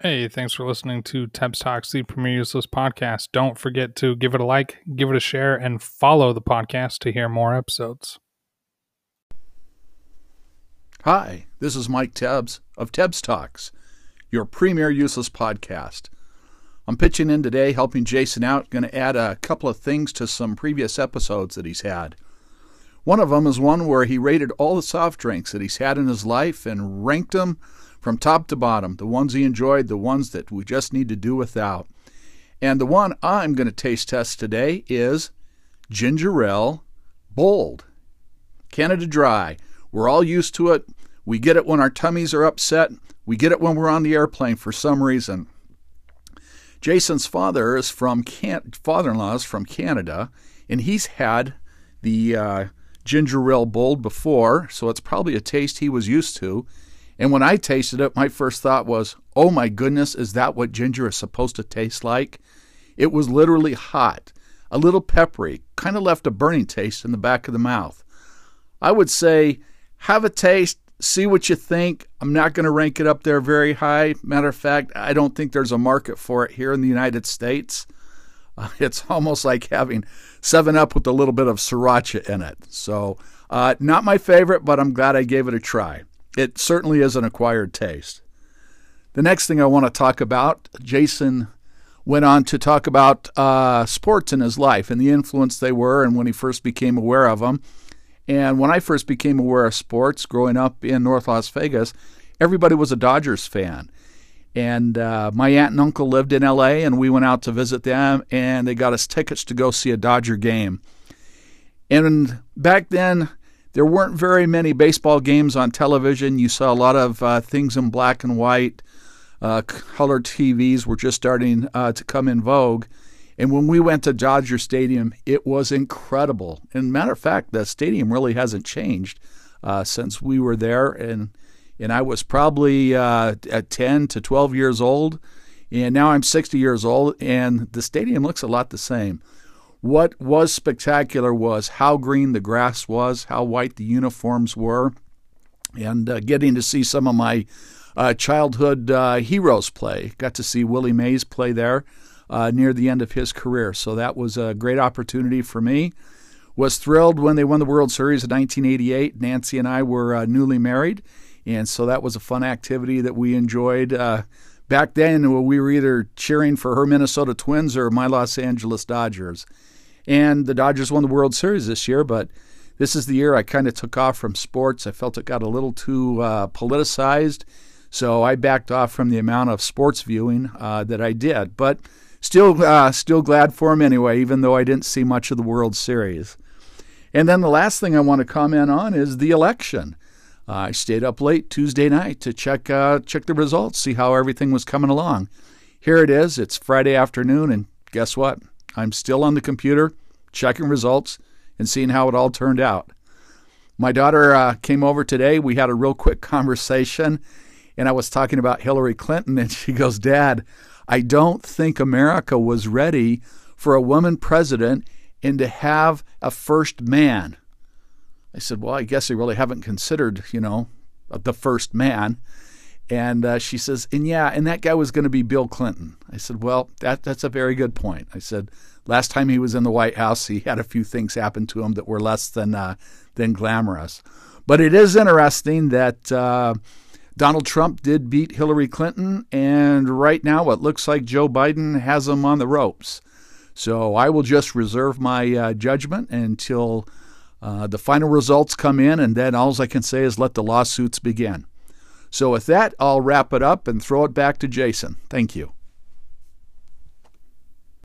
Hey, thanks for listening to Tebs Talks, the Premier Useless podcast. Don't forget to give it a like, give it a share, and follow the podcast to hear more episodes. Hi, this is Mike Tebs of Tebs Talks, your Premier Useless podcast. I'm pitching in today, helping Jason out. Going to add a couple of things to some previous episodes that he's had. One of them is one where he rated all the soft drinks that he's had in his life and ranked them from top to bottom, the ones he enjoyed, the ones that we just need to do without. And the one I'm going to taste test today is Ginger Ale Bold. Canada Dry. We're all used to it. We get it when our tummies are upset. We get it when we're on the airplane for some reason. Jason's father is from Can- father-in-law is from Canada, and he's had the uh, ginger ale bold before, so it's probably a taste he was used to. And when I tasted it, my first thought was, oh my goodness, is that what ginger is supposed to taste like? It was literally hot, a little peppery, kind of left a burning taste in the back of the mouth. I would say, have a taste, see what you think. I'm not going to rank it up there very high. Matter of fact, I don't think there's a market for it here in the United States. It's almost like having 7 Up with a little bit of sriracha in it. So, uh, not my favorite, but I'm glad I gave it a try. It certainly is an acquired taste. The next thing I want to talk about, Jason went on to talk about uh, sports in his life and the influence they were and when he first became aware of them. And when I first became aware of sports growing up in North Las Vegas, everybody was a Dodgers fan. And uh, my aunt and uncle lived in LA, and we went out to visit them, and they got us tickets to go see a Dodger game. And back then, there weren't very many baseball games on television. You saw a lot of uh, things in black and white. Uh, color TVs were just starting uh, to come in vogue. And when we went to Dodger Stadium, it was incredible. And matter of fact, the stadium really hasn't changed uh, since we were there. And and I was probably uh, at 10 to 12 years old. And now I'm 60 years old, and the stadium looks a lot the same. What was spectacular was how green the grass was, how white the uniforms were, and uh, getting to see some of my uh, childhood uh, heroes play. Got to see Willie Mays play there uh, near the end of his career, so that was a great opportunity for me. Was thrilled when they won the World Series in 1988. Nancy and I were uh, newly married, and so that was a fun activity that we enjoyed uh, back then we were either cheering for her Minnesota Twins or my Los Angeles Dodgers. And the Dodgers won the World Series this year, but this is the year I kind of took off from sports. I felt it got a little too uh, politicized, so I backed off from the amount of sports viewing uh, that I did. But still, uh, still glad for him anyway, even though I didn't see much of the World Series. And then the last thing I want to comment on is the election. I stayed up late Tuesday night to check uh, check the results, see how everything was coming along. Here it is. It's Friday afternoon, and guess what? I'm still on the computer checking results and seeing how it all turned out. My daughter uh, came over today. We had a real quick conversation, and I was talking about Hillary Clinton, and she goes, Dad, I don't think America was ready for a woman president and to have a first man. I said, Well, I guess they really haven't considered, you know, the first man. And uh, she says, and yeah, and that guy was going to be Bill Clinton. I said, well, that that's a very good point. I said, last time he was in the White House, he had a few things happen to him that were less than uh, than glamorous. But it is interesting that uh, Donald Trump did beat Hillary Clinton, and right now it looks like Joe Biden has him on the ropes. So I will just reserve my uh, judgment until uh, the final results come in, and then all I can say is let the lawsuits begin. So, with that, I'll wrap it up and throw it back to Jason. Thank you.